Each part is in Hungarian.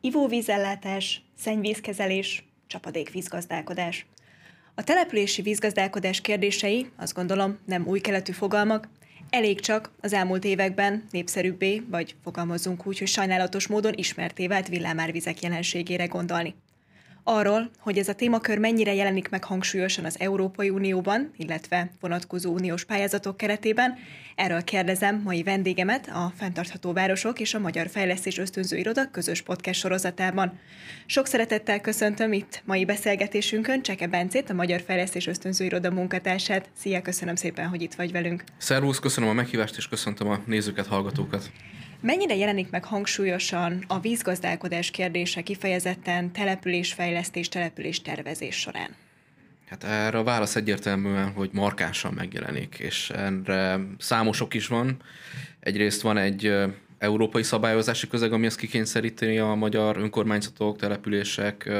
Ivóvízellátás, szennyvízkezelés, csapadékvízgazdálkodás. A települési vízgazdálkodás kérdései, azt gondolom, nem új keletű fogalmak, elég csak az elmúlt években népszerűbbé, vagy fogalmazzunk úgy, hogy sajnálatos módon ismerté vált villámárvizek jelenségére gondolni. Arról, hogy ez a témakör mennyire jelenik meg hangsúlyosan az Európai Unióban, illetve vonatkozó uniós pályázatok keretében, erről kérdezem mai vendégemet a Fentartható Városok és a Magyar Fejlesztés Ösztönző Iroda közös podcast sorozatában. Sok szeretettel köszöntöm itt mai beszélgetésünkön Cseke Bencét, a Magyar Fejlesztés Ösztönző Iroda munkatársát. Szia, köszönöm szépen, hogy itt vagy velünk. Szervusz, köszönöm a meghívást, és köszöntöm a nézőket, hallgatókat. Mennyire jelenik meg hangsúlyosan a vízgazdálkodás kérdése kifejezetten településfejlesztés, település tervezés során? Hát erre a válasz egyértelműen, hogy markánsan megjelenik, és erre számosok is van. Egyrészt van egy európai szabályozási közeg, ami ezt kikényszeríteni a magyar önkormányzatok, települések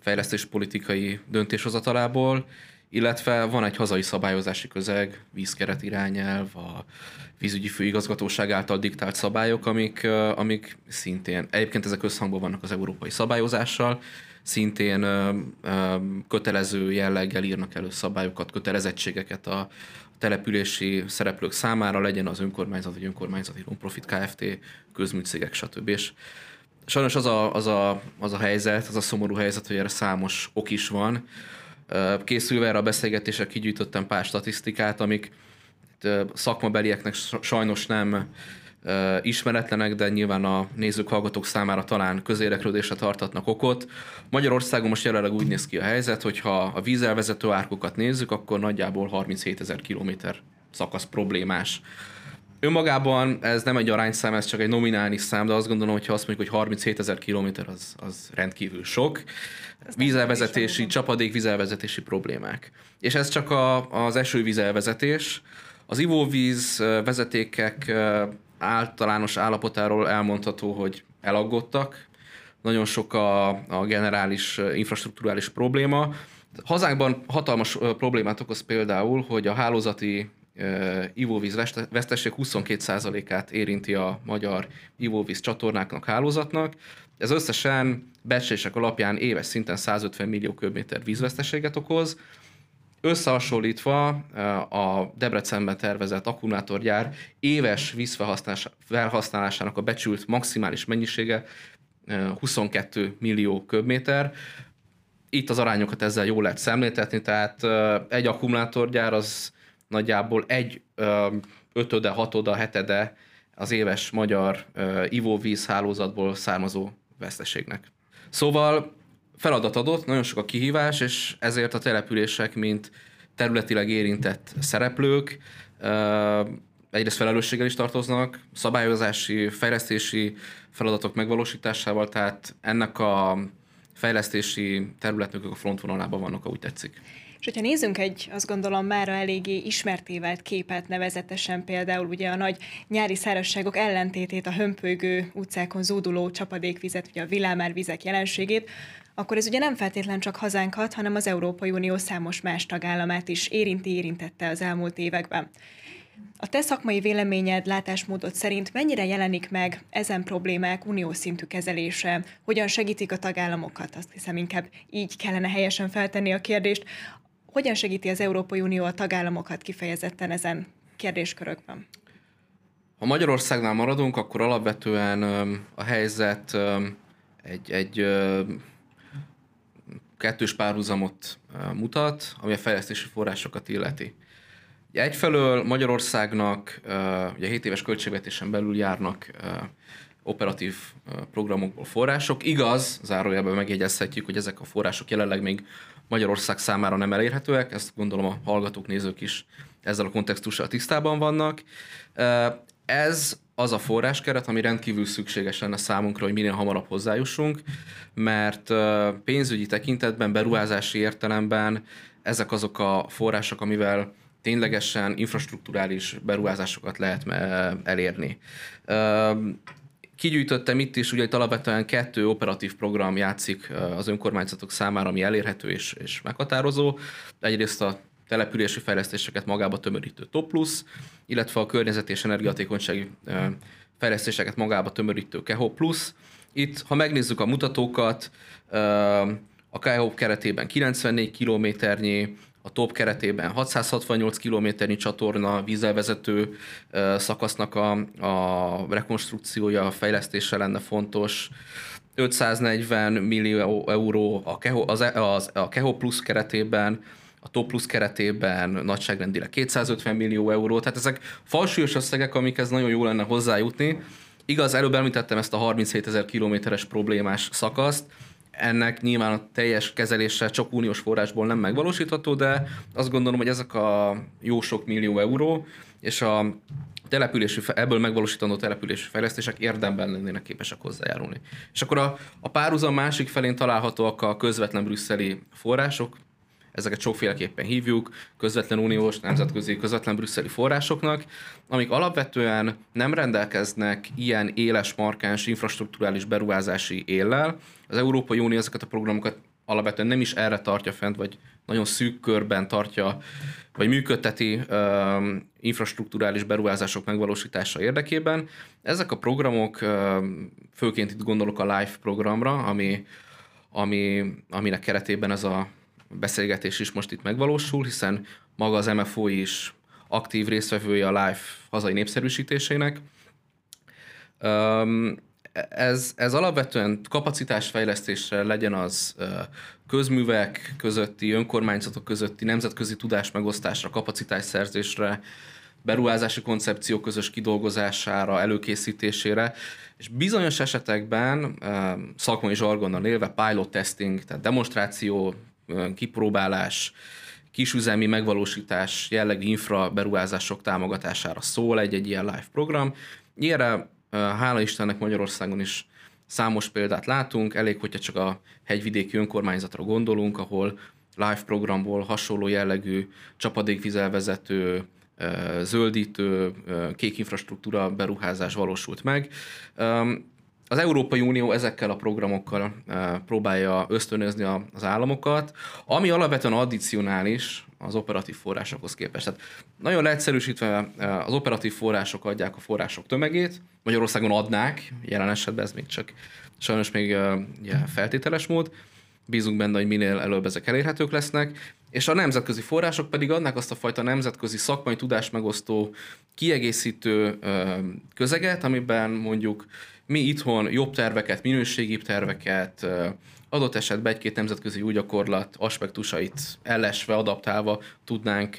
fejlesztéspolitikai döntéshozatalából, illetve van egy hazai szabályozási közeg, vízkeret irányelv, a vízügyi főigazgatóság által diktált szabályok, amik, amik szintén, egyébként ezek összhangban vannak az európai szabályozással, szintén kötelező jelleggel írnak elő szabályokat, kötelezettségeket a települési szereplők számára, legyen az önkormányzat vagy önkormányzati non-profit Kft., közműcégek, stb. És sajnos az a, az, a, az a helyzet, az a szomorú helyzet, hogy erre számos ok is van, Készülve erre a beszélgetésre kigyűjtöttem pár statisztikát, amik szakmabelieknek sajnos nem ismeretlenek, de nyilván a nézők, hallgatók számára talán közéreklődésre tartatnak okot. Magyarországon most jelenleg úgy néz ki a helyzet, hogy ha a vízelvezető árkokat nézzük, akkor nagyjából 37 ezer kilométer szakasz problémás. Önmagában ez nem egy arányszám, ez csak egy nominális szám, de azt gondolom, hogy ha azt mondjuk, hogy 37 ezer kilométer, az, az rendkívül sok. Vízelvezetési, csapadék vízelvezetési problémák. És ez csak a, az esővízelvezetés. Az ivóvíz vezetékek általános állapotáról elmondható, hogy elaggottak. Nagyon sok a, a generális infrastruktúrális probléma. Hazánkban hatalmas problémát okoz például, hogy a hálózati ivóvíz veszteség 22%-át érinti a magyar ivóvíz csatornáknak, hálózatnak. Ez összesen becslések alapján éves szinten 150 millió köbméter vízveszteséget okoz. Összehasonlítva a Debrecenben tervezett akkumulátorgyár éves vízfelhasználásának a becsült maximális mennyisége 22 millió köbméter. Itt az arányokat ezzel jól lehet szemléltetni, tehát egy akkumulátorgyár az nagyjából egy ötöde, hatoda, hetede az éves magyar ivóvíz hálózatból származó veszteségnek. Szóval feladat adott, nagyon sok a kihívás, és ezért a települések, mint területileg érintett szereplők, egyrészt felelősséggel is tartoznak, szabályozási, fejlesztési feladatok megvalósításával, tehát ennek a fejlesztési területnek a frontvonalában vannak, ahogy tetszik. És hogyha nézzünk egy, azt gondolom, már eléggé ismerté vált képet, nevezetesen például ugye a nagy nyári szárazságok ellentétét, a hömpölygő utcákon zúduló csapadékvizet, ugye a villámárvizek jelenségét, akkor ez ugye nem feltétlen csak hazánkat, hanem az Európai Unió számos más tagállamát is érinti, érintette az elmúlt években. A te szakmai véleményed, látásmódod szerint mennyire jelenik meg ezen problémák uniós szintű kezelése? Hogyan segítik a tagállamokat? Azt hiszem inkább így kellene helyesen feltenni a kérdést. Hogyan segíti az Európai Unió a tagállamokat kifejezetten ezen kérdéskörökben? Ha Magyarországnál maradunk, akkor alapvetően a helyzet egy, egy kettős párhuzamot mutat, ami a fejlesztési forrásokat illeti. Egyfelől Magyarországnak ugye 7 éves költségvetésen belül járnak operatív programokból források. Igaz, zárójelben megjegyezhetjük, hogy ezek a források jelenleg még Magyarország számára nem elérhetőek, ezt gondolom a hallgatók, nézők is ezzel a kontextussal tisztában vannak. Ez az a forráskeret, ami rendkívül szükséges lenne számunkra, hogy minél hamarabb hozzájussunk, mert pénzügyi tekintetben, beruházási értelemben ezek azok a források, amivel ténylegesen infrastruktúrális beruházásokat lehet elérni. Kigyűjtöttem itt is, ugye itt alapvetően kettő operatív program játszik az önkormányzatok számára, ami elérhető és, és meghatározó. Egyrészt a települési fejlesztéseket magába tömörítő Top Plus, illetve a környezet és energiatékonysági fejlesztéseket magába tömörítő Keho Itt, ha megnézzük a mutatókat, a KHOP keretében 94 kilométernyi, a top keretében 668 kilométernyi csatorna vízelvezető szakasznak a, a rekonstrukciója, a fejlesztése lenne fontos. 540 millió euró a Keho, az, az, a Keho Plus keretében, a Top Plus keretében nagyságrendileg 250 millió euró, tehát ezek falsúlyos összegek, amikhez nagyon jó lenne hozzájutni. Igaz, előbb említettem ezt a 37 ezer kilométeres problémás szakaszt, ennek nyilván a teljes kezelése csak uniós forrásból nem megvalósítható, de azt gondolom, hogy ezek a jó sok millió euró, és a települési, ebből megvalósítandó települési fejlesztések érdemben lennének képesek hozzájárulni. És akkor a, a párhuzam másik felén találhatóak a közvetlen brüsszeli források, ezeket sokféleképpen hívjuk, közvetlen uniós, nemzetközi, közvetlen brüsszeli forrásoknak, amik alapvetően nem rendelkeznek ilyen éles, markáns infrastruktúrális beruházási éllel. Az Európai Unió ezeket a programokat alapvetően nem is erre tartja fent, vagy nagyon szűk körben tartja, vagy működteti uh, infrastruktúrális beruházások megvalósítása érdekében. Ezek a programok, uh, főként itt gondolok a LIFE programra, ami, ami, aminek keretében ez a beszélgetés is most itt megvalósul, hiszen maga az MFO is aktív résztvevője a live hazai népszerűsítésének. Ez, ez alapvetően kapacitásfejlesztésre legyen az közművek közötti, önkormányzatok közötti, nemzetközi tudás megosztásra, kapacitásszerzésre, beruházási koncepció közös kidolgozására, előkészítésére, és bizonyos esetekben szakmai zsargonnal élve pilot testing, tehát demonstráció, kipróbálás, kisüzemi megvalósítás jellegű infra beruházások támogatására szól egy-egy ilyen live program. Ilyenre hála Istennek Magyarországon is számos példát látunk, elég, hogyha csak a hegyvidéki önkormányzatra gondolunk, ahol live programból hasonló jellegű csapadékvizelvezető, zöldítő, kék infrastruktúra beruházás valósult meg. Az Európai Unió ezekkel a programokkal próbálja ösztönözni az államokat, ami alapvetően addicionális az operatív forrásokhoz képest. Tehát nagyon leegyszerűsítve az operatív források adják a források tömegét, Magyarországon adnák, jelen esetben ez még csak sajnos még ugye, feltételes mód, bízunk benne, hogy minél előbb ezek elérhetők lesznek, és a nemzetközi források pedig adnak azt a fajta nemzetközi szakmai tudásmegosztó kiegészítő közeget, amiben mondjuk mi itthon jobb terveket, minőségibb terveket, adott esetben egy-két nemzetközi új gyakorlat aspektusait ellesve, adaptálva tudnánk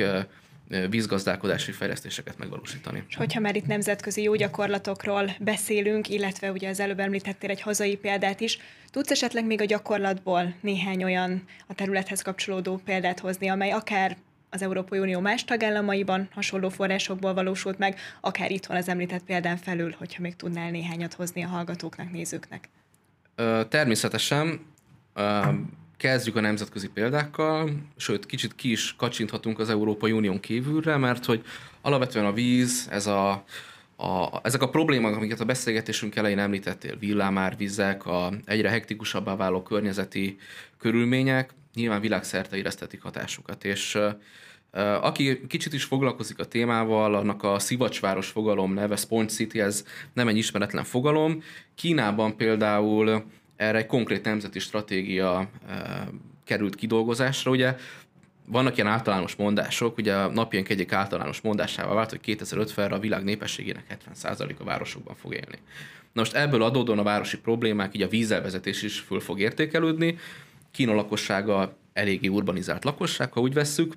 vízgazdálkodási fejlesztéseket megvalósítani. És hogyha már itt nemzetközi jó gyakorlatokról beszélünk, illetve ugye az előbb említettél egy hazai példát is, tudsz esetleg még a gyakorlatból néhány olyan a területhez kapcsolódó példát hozni, amely akár az Európai Unió más tagállamaiban hasonló forrásokból valósult meg, akár itthon az említett példán felül, hogyha még tudnál néhányat hozni a hallgatóknak, nézőknek. Természetesen kezdjük a nemzetközi példákkal, sőt, kicsit ki is kacsinthatunk az Európai Unión kívülre, mert hogy alapvetően a víz, ez a, a, ezek a problémák, amiket a beszélgetésünk elején említettél, villámárvizek, a egyre hektikusabbá váló környezeti körülmények, nyilván világszerte éreztetik hatásukat, és aki kicsit is foglalkozik a témával, annak a szivacsváros fogalom neve, Sponge City, ez nem egy ismeretlen fogalom. Kínában például erre egy konkrét nemzeti stratégia került kidolgozásra. Ugye vannak ilyen általános mondások, ugye a napjánk egyik általános mondásával vált, hogy 2050-re a világ népességének 70%-a városokban fog élni. Na most ebből adódóan a városi problémák, így a vízelvezetés is föl fog értékelődni. Kína lakossága eléggé urbanizált lakosság, ha úgy vesszük,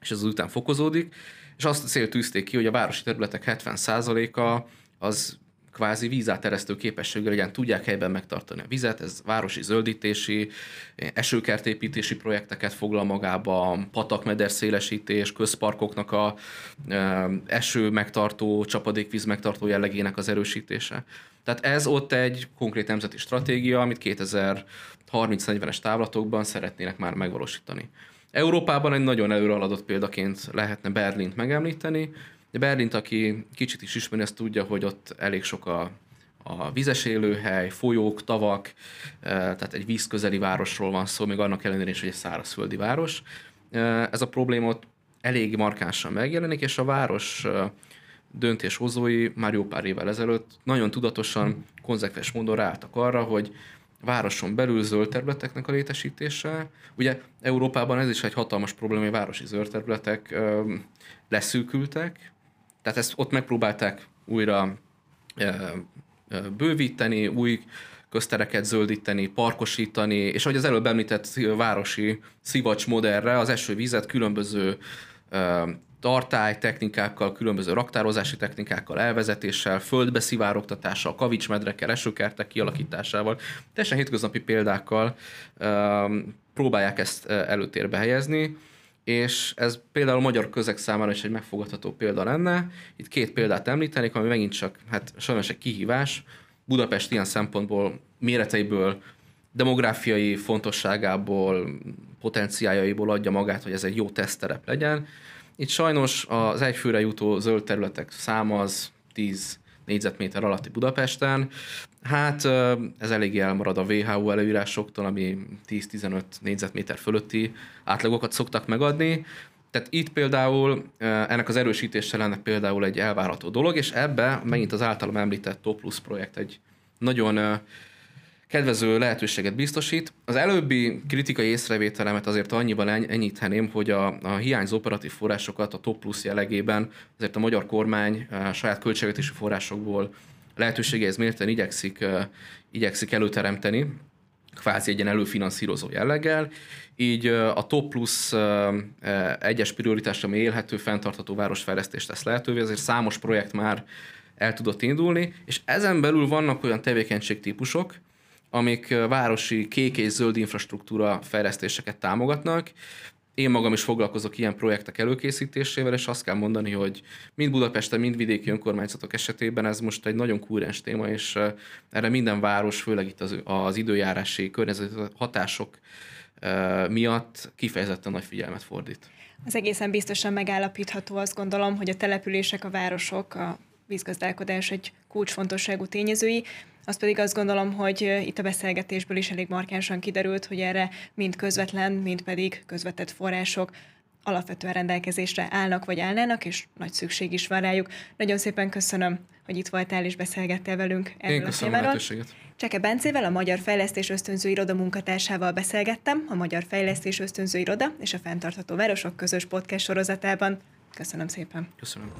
és ez után fokozódik, és azt a célt tűzték ki, hogy a városi területek 70%-a az kvázi vízáteresztő képességgel legyen, tudják helyben megtartani a vizet, ez városi zöldítési, esőkertépítési projekteket foglal magába, patakmeder szélesítés, közparkoknak a eső megtartó, csapadékvíz megtartó jellegének az erősítése. Tehát ez ott egy konkrét nemzeti stratégia, amit 2030-40-es távlatokban szeretnének már megvalósítani. Európában egy nagyon előrehaladott példaként lehetne Berlint megemlíteni. De Berlint, aki kicsit is ismeri, azt tudja, hogy ott elég sok a, a vizes élőhely, folyók, tavak, eh, tehát egy vízközeli városról van szó, még annak ellenére is, hogy egy szárazföldi város. Eh, ez a probléma ott elég markánsan megjelenik, és a város eh, döntéshozói már jó pár évvel ezelőtt nagyon tudatosan, konzekvens módon ráálltak arra, hogy városon belül zöld területeknek a létesítése. Ugye Európában ez is egy hatalmas probléma, hogy városi zöld területek leszűkültek, tehát ezt ott megpróbálták újra bővíteni, új köztereket zöldíteni, parkosítani, és ahogy az előbb említett városi szivacs modellre az esővizet különböző tartály technikákkal, különböző raktározási technikákkal, elvezetéssel, földbeszivárogtatással, kavicsmedrekkel, esőkertek kialakításával, teljesen hétköznapi példákkal próbálják ezt előtérbe helyezni, és ez például a magyar közeg számára is egy megfogadható példa lenne. Itt két példát említenék, ami megint csak hát sajnos egy kihívás. Budapest ilyen szempontból, méreteiből, demográfiai fontosságából, potenciájaiból adja magát, hogy ez egy jó teszterep legyen. Itt sajnos az egyfőre jutó zöld területek száma az 10 négyzetméter alatti Budapesten. Hát ez eléggé elmarad a WHO előírásoktól, ami 10-15 négyzetméter fölötti átlagokat szoktak megadni. Tehát itt például ennek az erősítése lenne például egy elvárható dolog, és ebbe megint az általam említett Top Plus projekt egy nagyon kedvező lehetőséget biztosít. Az előbbi kritikai észrevételemet azért annyiban enyítheném, hogy a, a hiányzó operatív forrásokat a Top Plus jellegében azért a magyar kormány a saját költségvetési forrásokból lehetőségeihez mérten igyekszik, igyekszik előteremteni, kvázi egy ilyen előfinanszírozó jelleggel, így a Top Plus egyes prioritás, ami élhető, fenntartható városfejlesztést tesz lehetővé, ezért számos projekt már el tudott indulni, és ezen belül vannak olyan tevékenységtípusok, amik városi kék és zöld infrastruktúra fejlesztéseket támogatnak. Én magam is foglalkozok ilyen projektek előkészítésével, és azt kell mondani, hogy mind Budapesten, mind vidéki önkormányzatok esetében ez most egy nagyon kúrens téma, és erre minden város, főleg itt az, az időjárási környezeti hatások miatt kifejezetten nagy figyelmet fordít. Az egészen biztosan megállapítható, azt gondolom, hogy a települések, a városok, a vízgazdálkodás egy kulcsfontosságú tényezői. Azt pedig azt gondolom, hogy itt a beszélgetésből is elég markánsan kiderült, hogy erre mind közvetlen, mind pedig közvetett források alapvetően rendelkezésre állnak vagy állnának, és nagy szükség is van rájuk. Nagyon szépen köszönöm, hogy itt voltál és beszélgettél velünk erről Én a témáról. Cseke Bencével, a Magyar Fejlesztés Ösztönző Iroda munkatársával beszélgettem, a Magyar Fejlesztés Ösztönző Iroda és a Fenntartható Városok közös podcast sorozatában. Köszönöm szépen. Köszönöm.